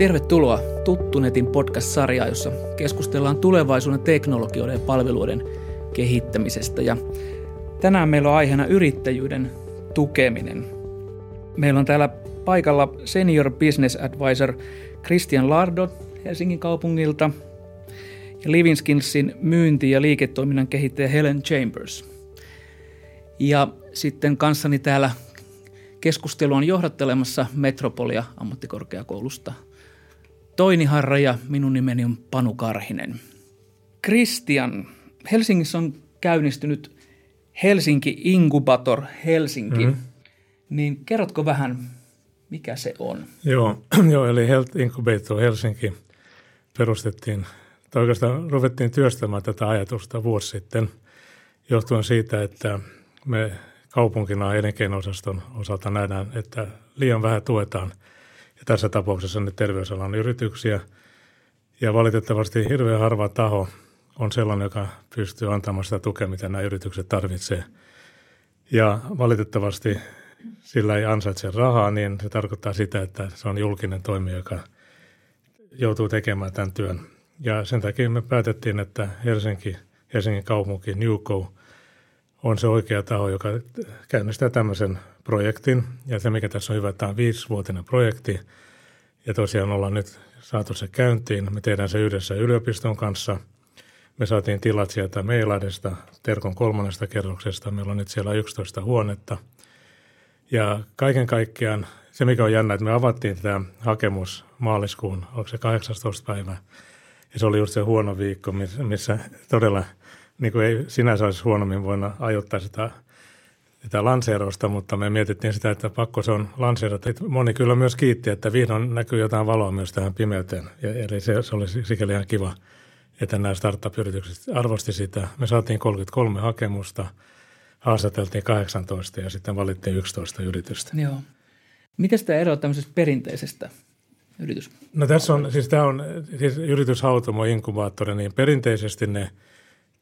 Tervetuloa Tuttunetin podcast-sarjaan, jossa keskustellaan tulevaisuuden teknologioiden ja palveluiden kehittämisestä. Ja tänään meillä on aiheena yrittäjyyden tukeminen. Meillä on täällä paikalla Senior Business Advisor Christian Lardo Helsingin kaupungilta ja Living Skillsin myynti- ja liiketoiminnan kehittäjä Helen Chambers. Ja sitten kanssani täällä keskustelu on johdattelemassa Metropolia ammattikorkeakoulusta Toini Harra ja minun nimeni on Panu Karhinen. Christian, Helsingissä on käynnistynyt Helsinki Incubator Helsinki. Mm-hmm. Niin kerrotko vähän, mikä se on? Joo, joo eli Health Incubator Helsinki perustettiin, tai oikeastaan ruvettiin työstämään tätä ajatusta vuosi sitten, johtuen siitä, että me kaupunkina elinkeinoosaston osalta nähdään, että liian vähän tuetaan ja tässä tapauksessa ne terveysalan yrityksiä. Ja valitettavasti hirveän harva taho on sellainen, joka pystyy antamaan sitä tukea, mitä nämä yritykset tarvitsevat. Ja valitettavasti sillä ei ansaitse rahaa, niin se tarkoittaa sitä, että se on julkinen toimija, joka joutuu tekemään tämän työn. Ja sen takia me päätettiin, että Helsinki, Helsingin kaupunki Newco on se oikea taho, joka käynnistää tämmöisen projektin. Ja se, mikä tässä on hyvä, tämä on viisivuotinen projekti. Ja tosiaan ollaan nyt saatu se käyntiin. Me tehdään se yhdessä yliopiston kanssa. Me saatiin tilat sieltä Meiladesta, Terkon kolmannesta kerroksesta. Meillä on nyt siellä 11 huonetta. Ja kaiken kaikkiaan se, mikä on jännä, että me avattiin tämä hakemus maaliskuun, onko se 18. päivä. Ja se oli just se huono viikko, missä todella niin kuin ei sinänsä olisi huonommin voinut ajoittaa sitä, sitä lanseerausta, mutta me mietittiin sitä, että pakko se on lanseerata. Moni kyllä myös kiitti, että vihdoin näkyy jotain valoa myös tähän pimeyteen. Ja, eli se, se oli sikäli ihan kiva, että nämä startup-yritykset arvosti sitä. Me saatiin 33 hakemusta, haastateltiin 18 ja sitten valittiin 11 yritystä. Joo. Miten sitä eroa tämmöisestä perinteisestä yritys? No tässä on, siis tämä on siis yrityshautomo inkubaattori, niin perinteisesti ne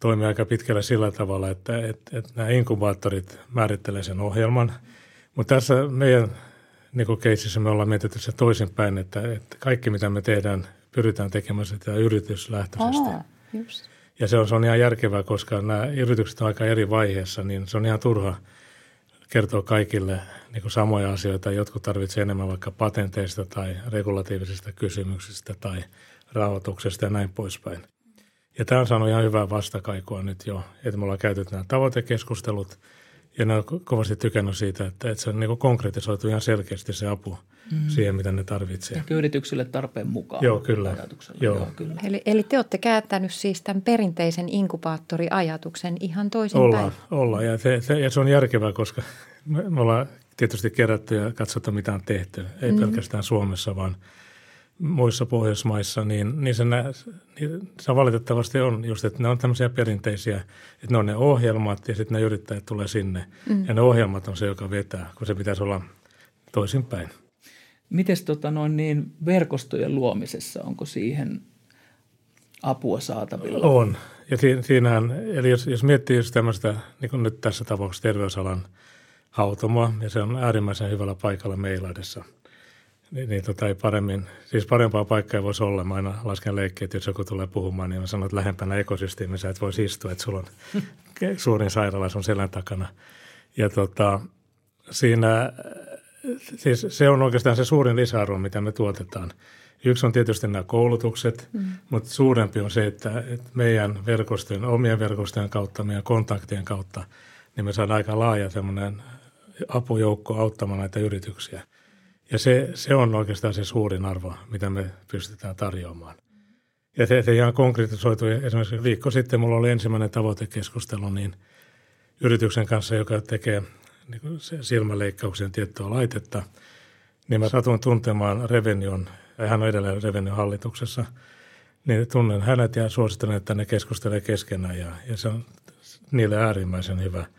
toimii aika pitkälle sillä tavalla, että, että, että nämä inkubaattorit määrittelee sen ohjelman. Mutta tässä meidän niin keississä me ollaan mietitty se toisinpäin, että, että kaikki mitä me tehdään, pyritään tekemään sitä yrityslähtöisesti. Aa, just. Ja se on, se on ihan järkevää, koska nämä yritykset on aika eri vaiheessa, niin se on ihan turha kertoa kaikille niin kuin samoja asioita. Jotkut tarvitsevat enemmän vaikka patenteista tai regulatiivisista kysymyksistä tai rahoituksesta ja näin poispäin. Ja tämä on saanut ihan hyvää vastakaikua nyt jo, että me ollaan käyty nämä tavoitekeskustelut ja ne on kovasti tykännyt siitä, että, että se on niin konkretisoitu ihan selkeästi se apu mm. siihen, mitä ne tarvitsee. Ehkä yrityksille tarpeen mukaan. Joo, kyllä. Joo. Joo, kyllä. Eli, eli te olette kääntänyt siis tämän perinteisen inkubaattoriajatuksen ihan toisinpäin. Ollaan, ollaan. Ja, se, se, ja se on järkevää, koska me, me ollaan tietysti kerätty ja katsottu, mitä on tehty. Ei mm. pelkästään Suomessa, vaan – muissa Pohjoismaissa, niin, niin, se, niin se valitettavasti on just, että ne on tämmöisiä perinteisiä, että ne on ne ohjelmat ja sitten ne yrittäjät tulee sinne. Mm. Ja ne ohjelmat on se, joka vetää, kun se pitäisi olla toisinpäin. Miten tota noin niin verkostojen luomisessa, onko siihen apua saatavilla? On. Ja siinähän, eli jos, jos miettii just tämmöistä, niin kuin nyt tässä tapauksessa terveysalan hautomoa, ja se on äärimmäisen hyvällä paikalla Meilaidessa – niin, niin tota ei paremmin, siis parempaa paikkaa ei voisi olla. Mä aina lasken leikkiä, että jos joku tulee puhumaan, niin mä sanon, että lähempänä ekosysteemissä, että voisi istua, että sulla on suurin sairaala sun selän takana. Ja tota, siinä, siis se on oikeastaan se suurin lisäarvo, mitä me tuotetaan. Yksi on tietysti nämä koulutukset, mm. mutta suurempi on se, että, että meidän verkostojen, omien verkostojen kautta, meidän kontaktien kautta, niin me saadaan aika laaja semmoinen apujoukko auttamaan näitä yrityksiä – ja se, se on oikeastaan se suurin arvo, mitä me pystytään tarjoamaan. Ja se, se ihan konkretisoitu. Esimerkiksi viikko sitten mulla oli ensimmäinen tavoitekeskustelu niin yrityksen kanssa, joka tekee niin silmäleikkauksen tiettyä laitetta. Niin mä satuin tuntemaan Revenion, hän on edelleen Revenion hallituksessa, niin tunnen hänet ja suosittelen, että ne keskustelee keskenään ja, ja se on niille äärimmäisen hyvä –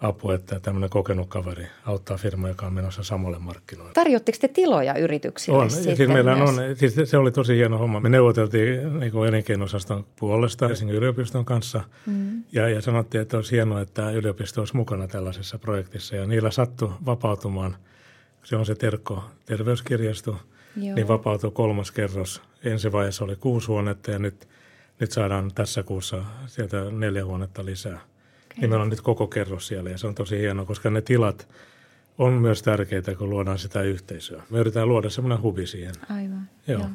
apu, että tämmöinen kokenut kaveri auttaa firma, joka on menossa samalle markkinoille. Tarjotteko te tiloja yrityksille on. sitten siis meillä on, siis se oli tosi hieno homma. Me neuvoteltiin niin elinkeinoosaston puolesta Helsingin yliopiston kanssa mm. ja, ja sanottiin, että olisi hienoa, että yliopisto olisi mukana tällaisessa projektissa ja niillä sattui vapautumaan. Se on se Terkko terveyskirjasto Joo. niin vapautui kolmas kerros. Ensi vaiheessa oli kuusi huonetta ja nyt, nyt saadaan tässä kuussa sieltä neljä huonetta lisää. Okay. Niin meillä on nyt koko kerros siellä ja se on tosi hienoa, koska ne tilat on myös tärkeitä, kun luodaan sitä yhteisöä. Me yritetään luoda semmoinen hubi siihen. Aivan, joo. joo.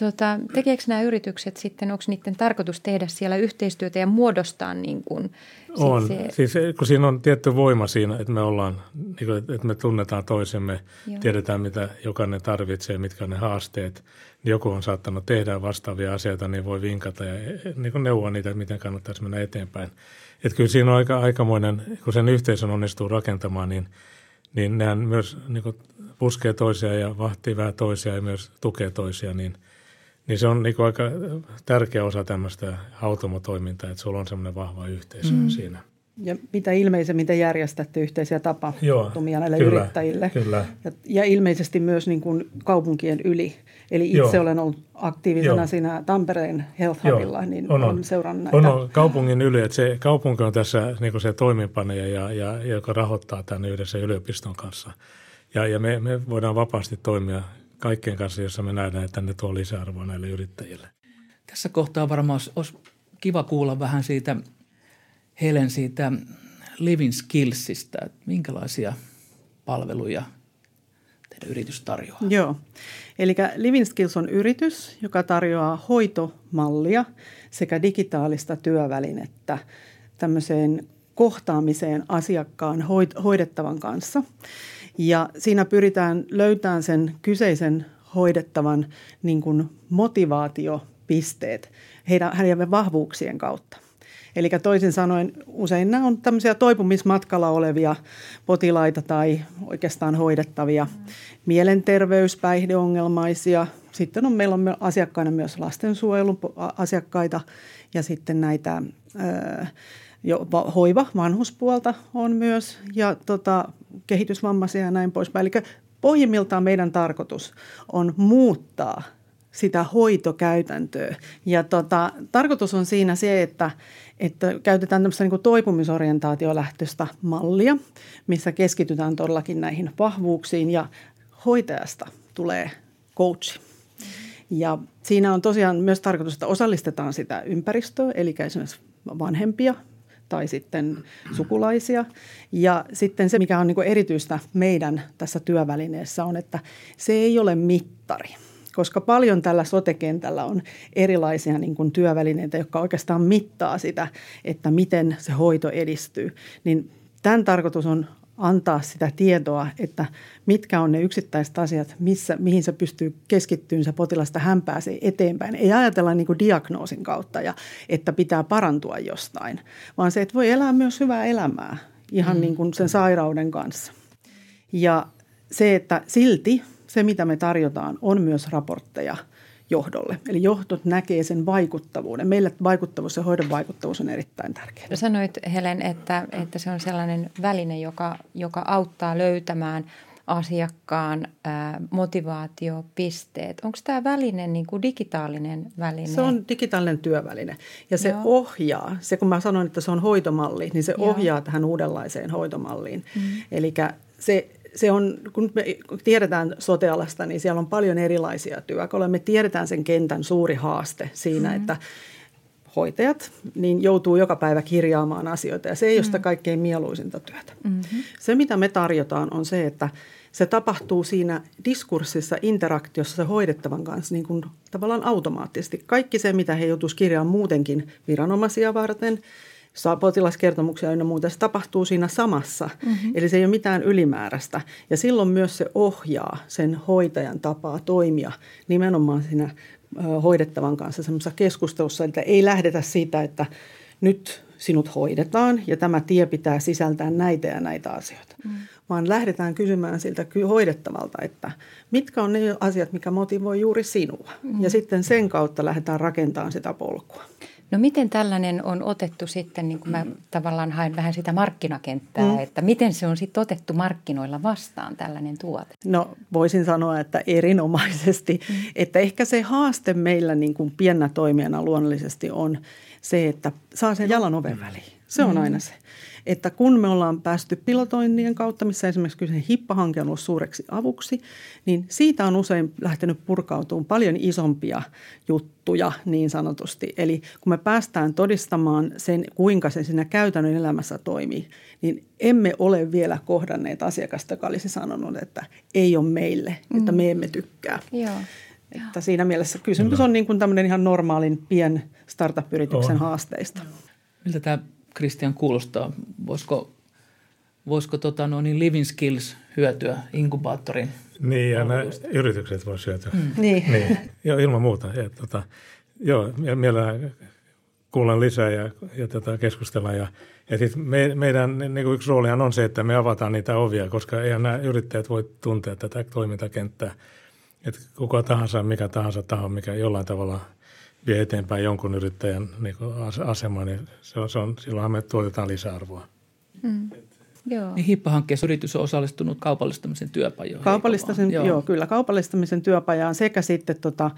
Tuota, tekeekö nämä yritykset sitten, onko niiden tarkoitus tehdä siellä yhteistyötä ja muodostaa niin kuin On, se... siis kun siinä on tietty voima siinä, että me ollaan, niin kuin, että me tunnetaan toisemme, Joo. tiedetään mitä jokainen tarvitsee, mitkä on ne haasteet. Niin joku on saattanut tehdä vastaavia asioita, niin voi vinkata ja niin kuin neuvoa niitä, miten kannattaisi mennä eteenpäin. Että kyllä siinä on aika, aikamoinen, kun sen yhteisön onnistuu rakentamaan, niin, niin nehän myös niin kuin puskee toisiaan ja vahtii vähän toisiaan ja myös tukee toisiaan, niin – niin se on niin aika tärkeä osa tämmöistä hautomotoimintaa, että sulla on semmoinen vahva yhteisö mm. siinä. Ja mitä ilmeisemmin te järjestätte yhteisiä tapahtumia Joo, näille kyllä, yrittäjille. Kyllä. Ja, ja ilmeisesti myös niin kuin kaupunkien yli. Eli itse Joo. olen ollut aktiivisena Joo. siinä Tampereen Health Hubilla, niin on, on seurannut näitä. On, on kaupungin yli, että se kaupunki on tässä niin kuin se toimipaneja, ja, ja, joka rahoittaa tämän yhdessä yliopiston kanssa. Ja, ja me, me voidaan vapaasti toimia kaikkien kanssa, jossa me nähdään, että ne tuo lisäarvoa näille yrittäjille. Tässä kohtaa varmaan olisi, olisi kiva kuulla vähän siitä Helen siitä living skillsistä, että minkälaisia palveluja teidän yritys tarjoaa? Joo, eli Living Skills on yritys, joka tarjoaa hoitomallia sekä digitaalista työvälinettä tämmöiseen kohtaamiseen asiakkaan hoidettavan kanssa – ja siinä pyritään löytämään sen kyseisen hoidettavan niin kuin motivaatiopisteet heidän, hänen vahvuuksien kautta. Eli toisin sanoen usein nämä on tämmöisiä toipumismatkalla olevia potilaita tai oikeastaan hoidettavia mielenterveys, päihdeongelmaisia. Sitten on, meillä on asiakkaina myös lastensuojelun asiakkaita ja sitten näitä jo hoiva, vanhuspuolta on myös ja tota, kehitysvammaisia ja näin poispäin. Eli pohjimmiltaan meidän tarkoitus on muuttaa sitä hoitokäytäntöä. Ja tota, tarkoitus on siinä se, että, että käytetään tämmöistä niin toipumisorientaatiolähtöistä mallia, missä keskitytään todellakin näihin vahvuuksiin ja hoitajasta tulee coachi. Ja siinä on tosiaan myös tarkoitus, että osallistetaan sitä ympäristöä, eli esimerkiksi vanhempia, tai sitten sukulaisia. Ja sitten se, mikä on niin erityistä meidän tässä työvälineessä on, että se ei ole mittari koska paljon tällä sotekentällä on erilaisia niin kuin työvälineitä, jotka oikeastaan mittaa sitä, että miten se hoito edistyy. Niin tämän tarkoitus on antaa sitä tietoa, että mitkä on ne yksittäiset asiat, missä, mihin se pystyy keskittymään se potilasta, hän pääsee eteenpäin. Ei ajatella niin diagnoosin kautta, ja, että pitää parantua jostain, vaan se, että voi elää myös hyvää elämää ihan mm. niin kuin sen sairauden kanssa. Ja se, että silti se, mitä me tarjotaan, on myös raportteja – johdolle. Eli johdot näkee sen vaikuttavuuden. Meille vaikuttavuus ja hoidon vaikuttavuus on erittäin tärkeää. Sanoit Helen, että, että se on sellainen väline, joka, joka auttaa löytämään asiakkaan ää, motivaatiopisteet. Onko tämä väline niin kuin digitaalinen väline? Se on digitaalinen työväline ja se Joo. ohjaa, se kun mä sanoin, että se on hoitomalli, niin se Joo. ohjaa tähän uudenlaiseen hoitomalliin. Mm. Eli se se on, kun me tiedetään sotealasta, niin siellä on paljon erilaisia työkaluja. Me tiedetään sen kentän suuri haaste siinä, mm-hmm. että hoitajat niin joutuu joka päivä kirjaamaan asioita ja se ei ole sitä kaikkein mieluisinta työtä. Mm-hmm. Se, mitä me tarjotaan, on se, että se tapahtuu siinä diskurssissa, interaktiossa se hoidettavan kanssa niin kuin tavallaan automaattisesti. Kaikki se, mitä he joutuisivat kirjaamaan muutenkin viranomaisia varten – saa potilaskertomuksia ynnä muuta. Se tapahtuu siinä samassa, mm-hmm. eli se ei ole mitään ylimääräistä. Ja silloin myös se ohjaa sen hoitajan tapaa toimia nimenomaan siinä hoidettavan kanssa semmoisessa keskustelussa, että ei lähdetä siitä, että nyt sinut hoidetaan ja tämä tie pitää sisältää näitä ja näitä asioita. Mm. Vaan lähdetään kysymään siltä hoidettavalta, että mitkä on ne asiat, mikä motivoi juuri sinua. Mm. Ja sitten sen kautta lähdetään rakentamaan sitä polkua. No miten tällainen on otettu sitten, niin kuin mä tavallaan haen vähän sitä markkinakenttää, mm. että miten se on sitten otettu markkinoilla vastaan tällainen tuote? No voisin sanoa, että erinomaisesti. Mm. Että ehkä se haaste meillä niin kuin piennä toimijana luonnollisesti on se, että saa sen jalan oven väliin. Se on mm. aina se. että kun me ollaan päästy pilotoinnien kautta, missä esimerkiksi kyseinen HIPPA-hanke on ollut suureksi avuksi, niin siitä on usein lähtenyt purkautumaan paljon isompia juttuja niin sanotusti. Eli kun me päästään todistamaan sen, kuinka se siinä käytännön elämässä toimii, niin emme ole vielä kohdanneet asiakasta, joka olisi sanonut, että ei ole meille, että me emme tykkää. Joo. Että siinä mielessä kysymys on niin kuin tämmöinen ihan normaalin pien startup-yrityksen on. haasteista. Miltä tämä Christian kuulostaa? Voisiko, voisiko tota, no niin living skills hyötyä inkubaattorin Niin, ja nämä yritykset voisivat hyötyä. Mm. Niin. niin. Joo, ilman muuta. Ja, tota, joo, mielellään kuulen lisää ja, ja tota, keskustellaan. Ja, ja sit me, meidän niin kuin yksi roolihan on se, että me avataan niitä ovia, koska eihän nämä yrittäjät voi tuntea tätä toimintakenttää. Että kuka tahansa, mikä tahansa taho, mikä jollain tavalla vie eteenpäin jonkun yrittäjän niin asemaa, niin se on, se on, silloinhan me tuotetaan lisäarvoa. Mm. Joo. Niin HIPPA-hankkeessa yritys on osallistunut kaupallistamisen työpajoihin. Kaupallistamisen, joo. joo, kyllä. Kaupallistamisen työpajaan sekä sitten tota,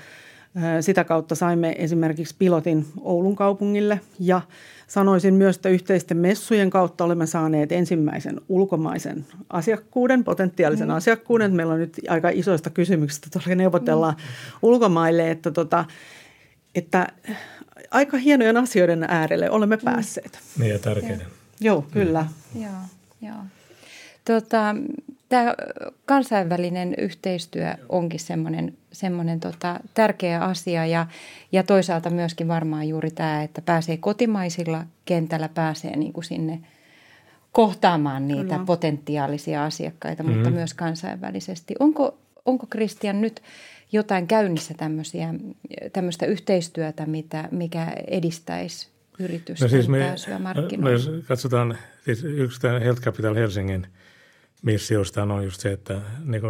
sitä kautta saimme esimerkiksi pilotin Oulun kaupungille ja sanoisin myös, että yhteisten messujen kautta olemme saaneet ensimmäisen ulkomaisen asiakkuuden, potentiaalisen mm. asiakkuuden. Meillä on nyt aika isoista kysymyksistä tosiaan neuvotellaan mm. ulkomaille, että, tota, että aika hienojen asioiden äärelle olemme mm. päässeet. Niin ja tärkeitä. Joo, kyllä. Joo, joo. Tota, tämä kansainvälinen yhteistyö onkin semmoinen, semmoinen tota, tärkeä asia ja, ja toisaalta myöskin varmaan juuri tämä, että pääsee kotimaisilla kentällä, pääsee niin kuin sinne kohtaamaan niitä Kyllä. potentiaalisia asiakkaita, mutta mm-hmm. myös kansainvälisesti. Onko, onko Kristian nyt jotain käynnissä tämmöisiä, tämmöistä yhteistyötä, mitä, mikä edistäisi yritysten no siis me, pääsyä markkinoille? Me katsotaan, siis yksi tämä Health Capital Helsingin – missiosta on just se, että niin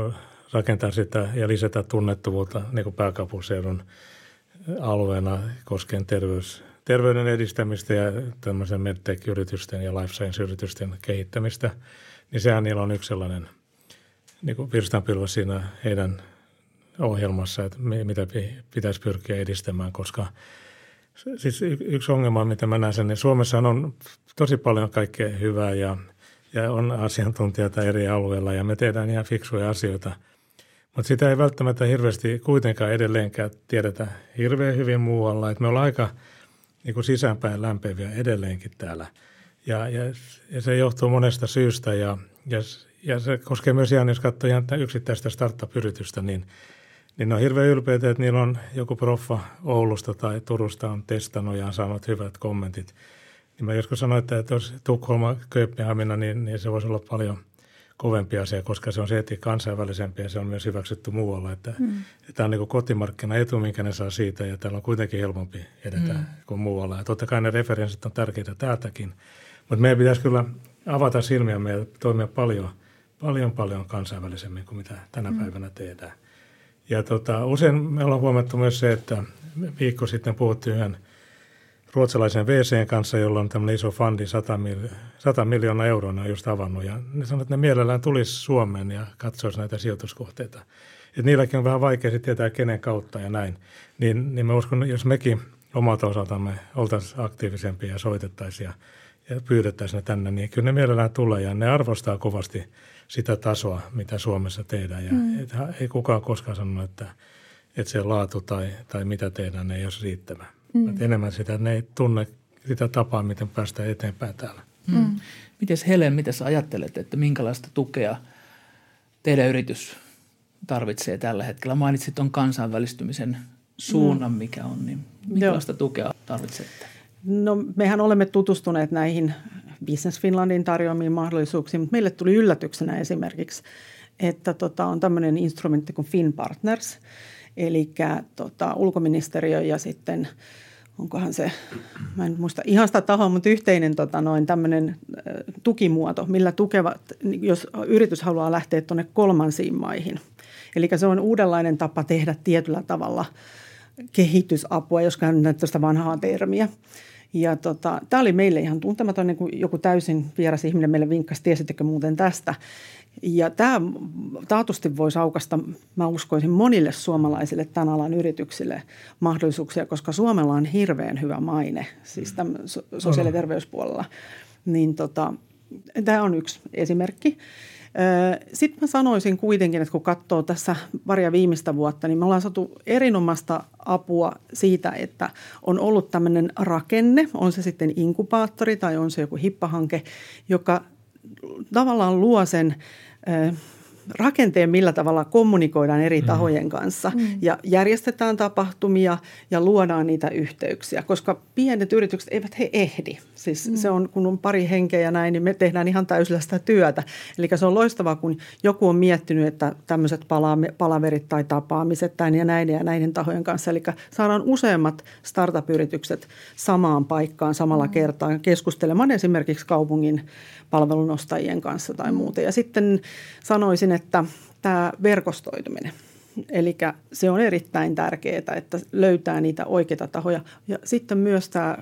rakentaa sitä ja lisätä tunnettuvuutta niin pääkaupunkiseudun alueena koskien terveys, terveyden edistämistä ja tämmöisen medtech-yritysten ja life science-yritysten kehittämistä, niin sehän niillä on yksi sellainen niin virstanpilva siinä heidän ohjelmassa, että mitä pitäisi pyrkiä edistämään, koska siis yksi ongelma, mitä mä näen sen, niin Suomessa on tosi paljon kaikkea hyvää ja ja on asiantuntijoita eri alueilla ja me tehdään ihan fiksuja asioita. Mutta sitä ei välttämättä hirveästi kuitenkaan edelleenkään tiedetä hirveän hyvin muualla. Et me ollaan aika niin kuin sisäänpäin lämpeviä edelleenkin täällä. Ja, ja, ja se johtuu monesta syystä ja, ja, ja se koskee myös ihan, jos katsoo ihan yksittäistä startup-yritystä, niin, niin ne on hirveän ylpeitä, että niillä on joku proffa Oulusta tai Turusta on testannut ja on saanut hyvät kommentit – niin mä joskus sanoin, että, jos Tukholma, Kööpenhamina, niin, niin se voisi olla paljon kovempi asia, koska se on se heti kansainvälisempi ja se on myös hyväksytty muualla. Että, mm. että tämä on niin kotimarkkina etu, minkä ne saa siitä ja täällä on kuitenkin helpompi edetä mm. kuin muualla. Ja totta kai ne referenssit on tärkeitä täältäkin, mutta meidän pitäisi kyllä avata silmiä ja toimia paljon, paljon, paljon kansainvälisemmin kuin mitä tänä mm. päivänä tehdään. Ja tota, usein me ollaan huomattu myös se, että viikko sitten puhuttiin yhden – ruotsalaisen WCn kanssa, jolla on tämmöinen iso fundi, 100, mil, 100 miljoonaa euroa, on just avannut. Ja ne sanoivat, että ne mielellään tulisi Suomeen ja katsoisi näitä sijoituskohteita. Et niilläkin on vähän vaikea tietää, kenen kautta ja näin. Niin, niin mä uskon, jos mekin omalta osaltamme oltaisiin aktiivisempia ja soitettaisiin ja, ja pyydettäisiin ne tänne, niin kyllä ne mielellään tulee ja ne arvostaa kovasti sitä tasoa, mitä Suomessa tehdään. Ja mm. et, ei kukaan koskaan sanonut, että, että se laatu tai, tai mitä tehdään ei ole riittävä. Mm. Enemmän sitä, ne ei tunne sitä tapaa, miten päästään eteenpäin täällä. Mm. mm. Miten Helen, mitä sä ajattelet, että minkälaista tukea teidän yritys tarvitsee tällä hetkellä? Mainitsit on kansainvälistymisen suunnan, mm. mikä on, niin minkälaista Joo. tukea tarvitsette? No mehän olemme tutustuneet näihin Business Finlandin tarjoamiin mahdollisuuksiin, mutta meille tuli yllätyksenä esimerkiksi, että tota, on tämmöinen instrumentti kuin FinPartners, eli tota, ulkoministeriö ja sitten – onkohan se, mä en muista ihan sitä tahoa, mutta yhteinen tota, noin tämmöinen tukimuoto, millä tukevat, jos yritys haluaa lähteä tuonne kolmansiin maihin. Eli se on uudenlainen tapa tehdä tietyllä tavalla kehitysapua, jos käytetään tuosta vanhaa termiä. Ja tota, tämä oli meille ihan tuntematon, niin kuin joku täysin vieras ihminen meille vinkkasi, tiesittekö muuten tästä. Ja tämä taatusti voisi aukasta, mä uskoisin, monille suomalaisille tämän alan yrityksille mahdollisuuksia, koska Suomella on hirveän hyvä maine, siis tämän sosiaali- ja terveyspuolella. Niin tota, tämä on yksi esimerkki. Sitten mä sanoisin kuitenkin, että kun katsoo tässä paria viimeistä vuotta, niin me ollaan saatu erinomaista apua siitä, että on ollut tämmöinen rakenne, on se sitten inkubaattori tai on se joku hippahanke, joka tavallaan luo sen rakenteen, millä tavalla kommunikoidaan eri mm. tahojen kanssa mm. ja järjestetään tapahtumia ja luodaan niitä yhteyksiä, koska pienet yritykset eivät he ehdi. Siis mm. se on, kun on pari henkeä ja näin, niin me tehdään ihan täysillä sitä työtä. Eli se on loistavaa, kun joku on miettinyt, että tämmöiset palaverit tai tapaamiset tämän ja näiden ja näiden tahojen kanssa. Eli saadaan useammat startup-yritykset samaan paikkaan samalla mm. kertaa keskustelemaan esimerkiksi kaupungin palvelunostajien kanssa tai muuta. Ja sitten sanoisin, että tämä verkostoituminen. Eli se on erittäin tärkeää, että löytää niitä oikeita tahoja. Ja sitten myös tämä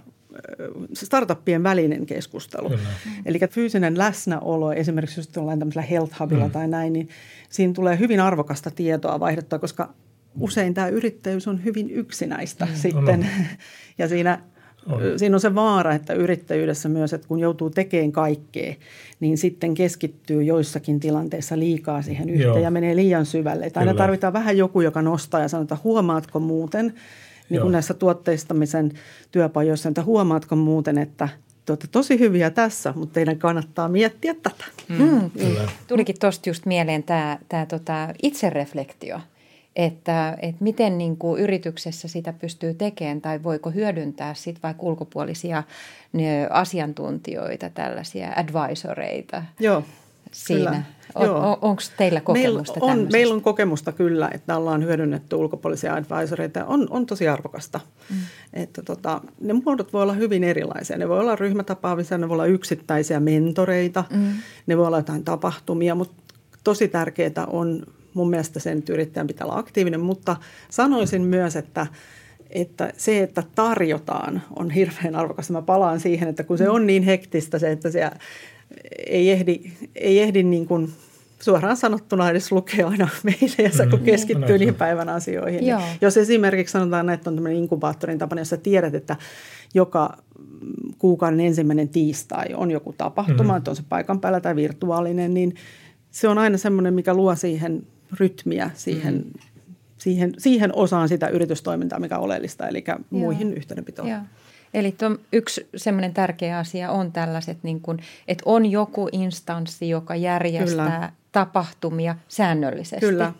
startuppien välinen keskustelu. Kyllä. Eli fyysinen läsnäolo, esimerkiksi jos ollaan tämmöisellä health hubilla mm. tai näin, niin siinä tulee hyvin arvokasta tietoa vaihdettua, koska usein tämä yrittäjyys on hyvin yksinäistä mm. sitten. Ja siinä on. Siinä on se vaara, että yrittäjyydessä myös, että kun joutuu tekemään kaikkea, niin sitten keskittyy joissakin tilanteissa liikaa siihen yhteen Joo. ja menee liian syvälle. Että aina tarvitaan vähän joku, joka nostaa ja sanoo, että huomaatko muuten, niin kuin näissä tuotteistamisen työpajoissa, että huomaatko muuten, että te olette tosi hyviä tässä, mutta teidän kannattaa miettiä tätä. Mm. Mm. Tulikin tuosta just mieleen tämä, tämä tota itsereflektio – että, että miten niin kuin yrityksessä sitä pystyy tekemään tai voiko hyödyntää sit vaikka ulkopuolisia asiantuntijoita, tällaisia advisoreita. Joo, siinä. Kyllä. On, on, Onko teillä kokemusta meillä on, meillä on kokemusta kyllä, että ollaan hyödynnetty ulkopuolisia advisoreita. On, on tosi arvokasta. Mm. Että tota, ne muodot voi olla hyvin erilaisia. Ne voi olla ryhmätapaamisia, ne voi olla yksittäisiä mentoreita, mm. ne voi olla jotain tapahtumia, mutta tosi tärkeää on mun mielestä sen yrittäjän pitää olla aktiivinen, mutta sanoisin myös, että että se, että tarjotaan, on hirveän arvokasta. Mä palaan siihen, että kun se on niin hektistä se, että se ei ehdi, ei ehdi niin kuin suoraan sanottuna edes lukea aina meille, kun mm. keskittyy niihin päivän asioihin. Niin jos esimerkiksi sanotaan, että on tämmöinen inkubaattorin tapana, jossa tiedät, että joka kuukauden ensimmäinen tiistai on joku tapahtuma, mm. että on se paikan päällä tai virtuaalinen, niin se on aina semmoinen, mikä luo siihen rytmiä siihen, mm. siihen, siihen osaan sitä yritystoimintaa, mikä on oleellista, eli Joo. muihin yhteydenpitoon. Joo. Eli yksi semmoinen tärkeä asia on tällaiset, niin kuin, että on joku instanssi, joka järjestää Kyllä. tapahtumia säännöllisesti. Kyllä.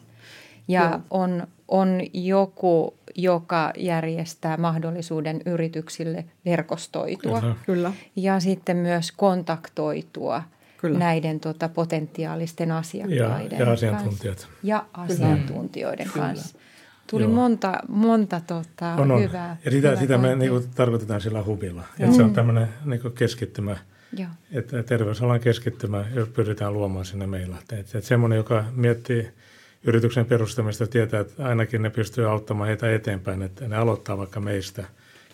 Ja Kyllä. On, on joku, joka järjestää mahdollisuuden yrityksille verkostoitua. Kyllä. Kyllä. Ja sitten myös kontaktoitua – Kyllä. näiden tota, potentiaalisten asiakkaiden ja, ja asiantuntijat. Kanssa. Ja asiantuntijoiden Kyllä. kanssa. Tuli Joo. monta, monta tota, on, on. hyvää. Ja sitä, hyvää sitä me niin tarkoitetaan sillä hubilla. Mm. Että se on tämmöinen niin keskittymä, Joo. että terveysalan keskittymä, jos pyritään luomaan sinne meillä. Että, että semmoinen, joka miettii yrityksen perustamista, tietää, että ainakin ne pystyy auttamaan heitä eteenpäin, että ne aloittaa vaikka meistä.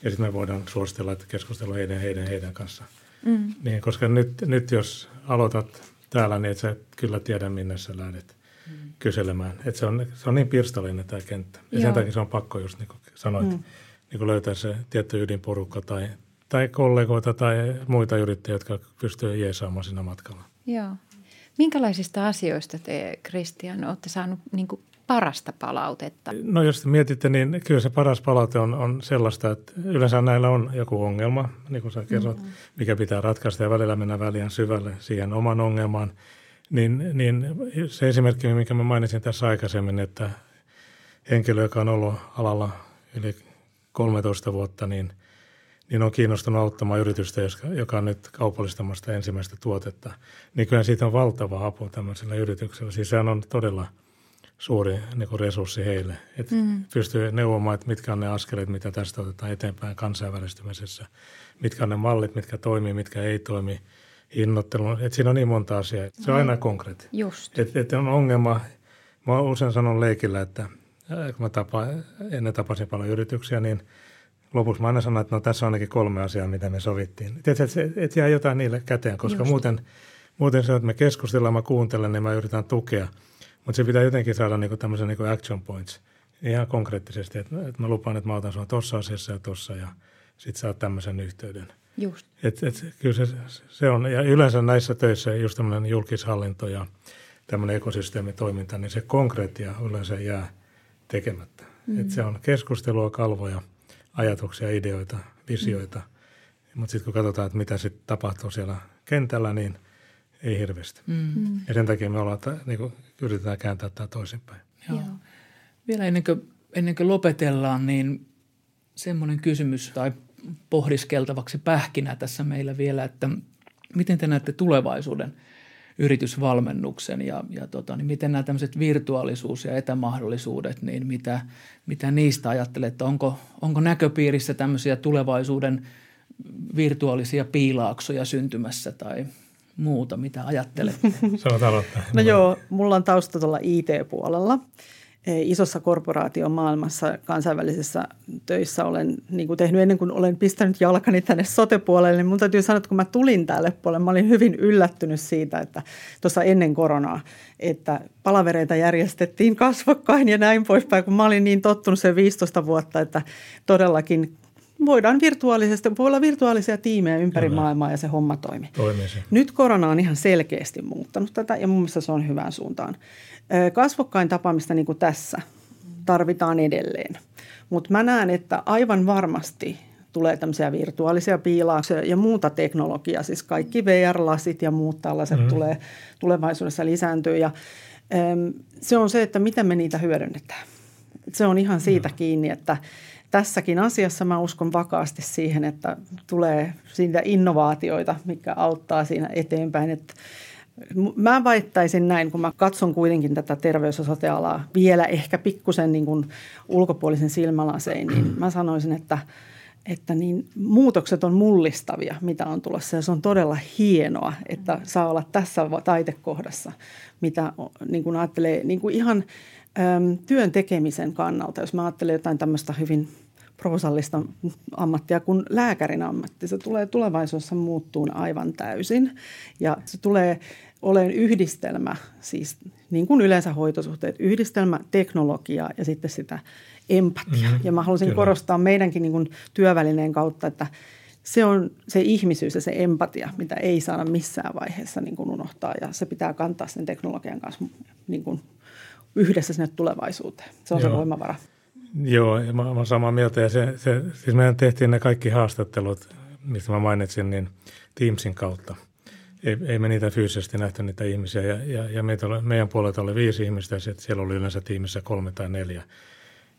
Ja sitten me voidaan suositella, että keskustella heidän, heidän, heidän kanssa. Mm. Niin, koska nyt, nyt jos aloitat täällä, niin et sä kyllä tiedä, minne sä lähdet mm. kyselemään. Et se, on, se on niin pirstallinen tämä kenttä. Ja Joo. sen takia se on pakko, just niin kuin sanoit, mm. niin kuin löytää se tietty ydinporukka tai, tai kollegoita tai muita yrittäjiä, jotka pystyvät jeesaamaan siinä matkalla. Joo. Minkälaisista asioista te, Kristian, olette saanut niin kuin parasta palautetta? No jos mietitte, niin kyllä se paras palaute on, on sellaista, että yleensä näillä on joku ongelma, niin kuin sä kerrot, mm-hmm. mikä pitää ratkaista ja välillä mennä väliin syvälle siihen oman ongelmaan. Niin, niin se esimerkki, mikä mä mainitsin tässä aikaisemmin, että henkilö, joka on ollut alalla yli 13 vuotta, niin, niin on kiinnostunut auttamaan yritystä, joka on nyt kaupallistamasta ensimmäistä tuotetta. Niin kyllä siitä on valtava apu tämmöisellä yrityksellä. Siis sehän on todella – suuri niin kuin resurssi heille. Että mm. pystyy neuvomaan, että mitkä on ne askeleet, mitä tästä otetaan eteenpäin kansainvälistymisessä. Mitkä on ne mallit, mitkä toimii, mitkä ei toimi. Hinnoittelu. Että siinä on niin monta asiaa. Se on aina konkreetti. Just. Että et on ongelma. Mä usein sanon leikillä, että äh, kun mä tapa, ennen tapasin paljon yrityksiä, niin lopuksi mä aina sanon, että no tässä on ainakin kolme asiaa, mitä me sovittiin. Tiedätkö, että et, et jää jotain niille käteen, koska muuten, muuten se, että me keskustellaan, mä kuuntelen, niin mä yritän tukea – mutta se pitää jotenkin saada niinku tämmöisen niinku action points ihan konkreettisesti, että, että mä lupaan, että mä otan sinua tuossa asiassa ja tuossa ja sitten saat tämmöisen yhteyden. Just. Et, et, kyllä se, se on, ja yleensä näissä töissä just tämmöinen julkishallinto ja tämmöinen ekosysteemitoiminta, niin se konkreettia yleensä jää tekemättä. Mm. Et se on keskustelua, kalvoja, ajatuksia, ideoita, visioita. Mm. Mutta sitten kun katsotaan, että mitä sitten tapahtuu siellä kentällä, niin ei hirveästi. Mm. Ja sen takia me ollaan, niin kuin, yritetään kääntää tämä toisinpäin. Joo. Joo. Vielä ennen kuin, ennen kuin lopetellaan, niin semmoinen kysymys tai pohdiskeltavaksi pähkinä tässä meillä vielä, että miten te näette tulevaisuuden yritysvalmennuksen ja, ja tota, niin miten nämä tämmöiset virtuaalisuus- ja etämahdollisuudet, niin mitä, mitä niistä ajattelet, onko, onko näköpiirissä tämmöisiä tulevaisuuden virtuaalisia piilaaksoja syntymässä tai muuta, mitä ajattelet? Saat aloittaa. No joo, mulla on tausta tuolla IT-puolella – isossa korporaatiomaailmassa kansainvälisessä töissä olen niin kuin tehnyt ennen kuin olen pistänyt jalkani tänne sote-puolelle, niin mun täytyy sanoa, että kun mä tulin tälle puolelle, mä olin hyvin yllättynyt siitä, että tuossa ennen koronaa, että palavereita järjestettiin kasvokkain ja näin poispäin, kun mä olin niin tottunut sen 15 vuotta, että todellakin voidaan virtuaalisesti, voi olla virtuaalisia tiimejä ympäri Kyllä. maailmaa ja se homma toimii. Toimii se. Nyt korona on ihan selkeästi muuttanut tätä ja mun mielestä se on hyvään suuntaan. Kasvokkain tapaamista niin kuin tässä tarvitaan edelleen. Mutta mä näen, että aivan varmasti tulee tämmöisiä virtuaalisia piilauksia ja muuta teknologiaa. Siis kaikki VR-lasit ja muut tällaiset mm-hmm. tulee tulevaisuudessa lisääntyä. Ja, se on se, että miten me niitä hyödynnetään. Se on ihan siitä mm-hmm. kiinni, että tässäkin asiassa mä uskon vakaasti siihen, että tulee siitä innovaatioita, mikä auttaa siinä eteenpäin. Että Mä väittäisin näin, kun mä katson kuitenkin tätä terveys- ja vielä ehkä pikkusen niin ulkopuolisen silmälasein, niin mä sanoisin, että, että niin muutokset on mullistavia, mitä on tulossa. Ja se on todella hienoa, että saa olla tässä taitekohdassa, mitä niin kuin ajattelee niin kuin ihan äm, työn tekemisen kannalta. Jos mä ajattelen jotain tämmöistä hyvin proosallista ammattia kuin lääkärin ammatti. Se tulee tulevaisuudessa muuttuun aivan täysin ja se tulee olen yhdistelmä, siis niin kuin yleensä hoitosuhteet, yhdistelmä teknologiaa ja sitten sitä empatiaa. Mm-hmm. Ja mä haluaisin Kyllä. korostaa meidänkin niin kuin työvälineen kautta, että se on se ihmisyys ja se empatia, mitä ei saada missään vaiheessa niin kuin unohtaa ja se pitää kantaa sen teknologian kanssa niin kuin yhdessä sinne tulevaisuuteen. Se on Joo. se voimavara. Joo, ja mä, olen samaa mieltä. Ja se, se, siis meidän tehtiin ne kaikki haastattelut, mistä mä mainitsin, niin Teamsin kautta – ei, ei me niitä fyysisesti nähty niitä ihmisiä ja, ja, ja meitä oli, meidän puolelta oli viisi ihmistä ja siellä oli yleensä tiimissä kolme tai neljä.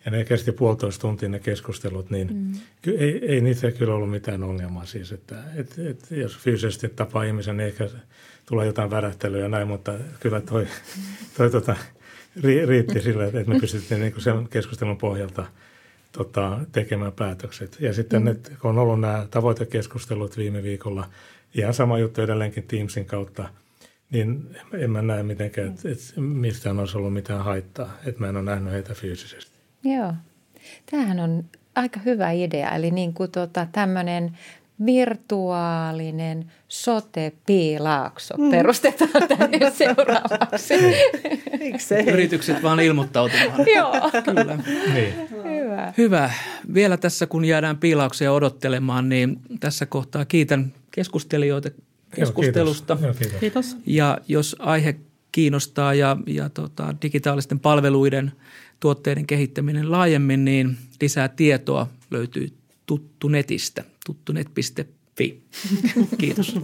Ja ne kesti puolitoista tuntia ne keskustelut, niin mm. ky, ei, ei niitä kyllä ollut mitään ongelmaa siis, että et, et, jos fyysisesti tapaa ihmisen, niin ehkä tulee jotain värähtelyä ja näin, mutta kyllä toi, toi tota, ri, riitti sillä, että me pystyttiin niin sen keskustelun pohjalta tota, tekemään päätökset. Ja sitten mm. ne, kun on ollut nämä tavoitekeskustelut viime viikolla – ihan sama juttu edelleenkin Teamsin kautta, niin en mä näe mitenkään, että, että mistään olisi ollut mitään haittaa, että mä en ole nähnyt heitä fyysisesti. Joo. Tämähän on aika hyvä idea, eli niin kuin tuota, tämmöinen virtuaalinen sote-piilaakso mm. perustetaan tänne seuraavaksi. Yritykset vaan ilmoittautumaan. Joo. Kyllä. Niin. Hyvä. Hyvä. Vielä tässä kun jäädään piilauksia odottelemaan, niin tässä kohtaa kiitän keskustelijoita keskustelusta. Joo, kiitos. kiitos. Ja jos aihe kiinnostaa ja, ja tota, digitaalisten palveluiden tuotteiden kehittäminen laajemmin, niin lisää tietoa löytyy tuttu netistä, tuttunet.fi. Kiitos.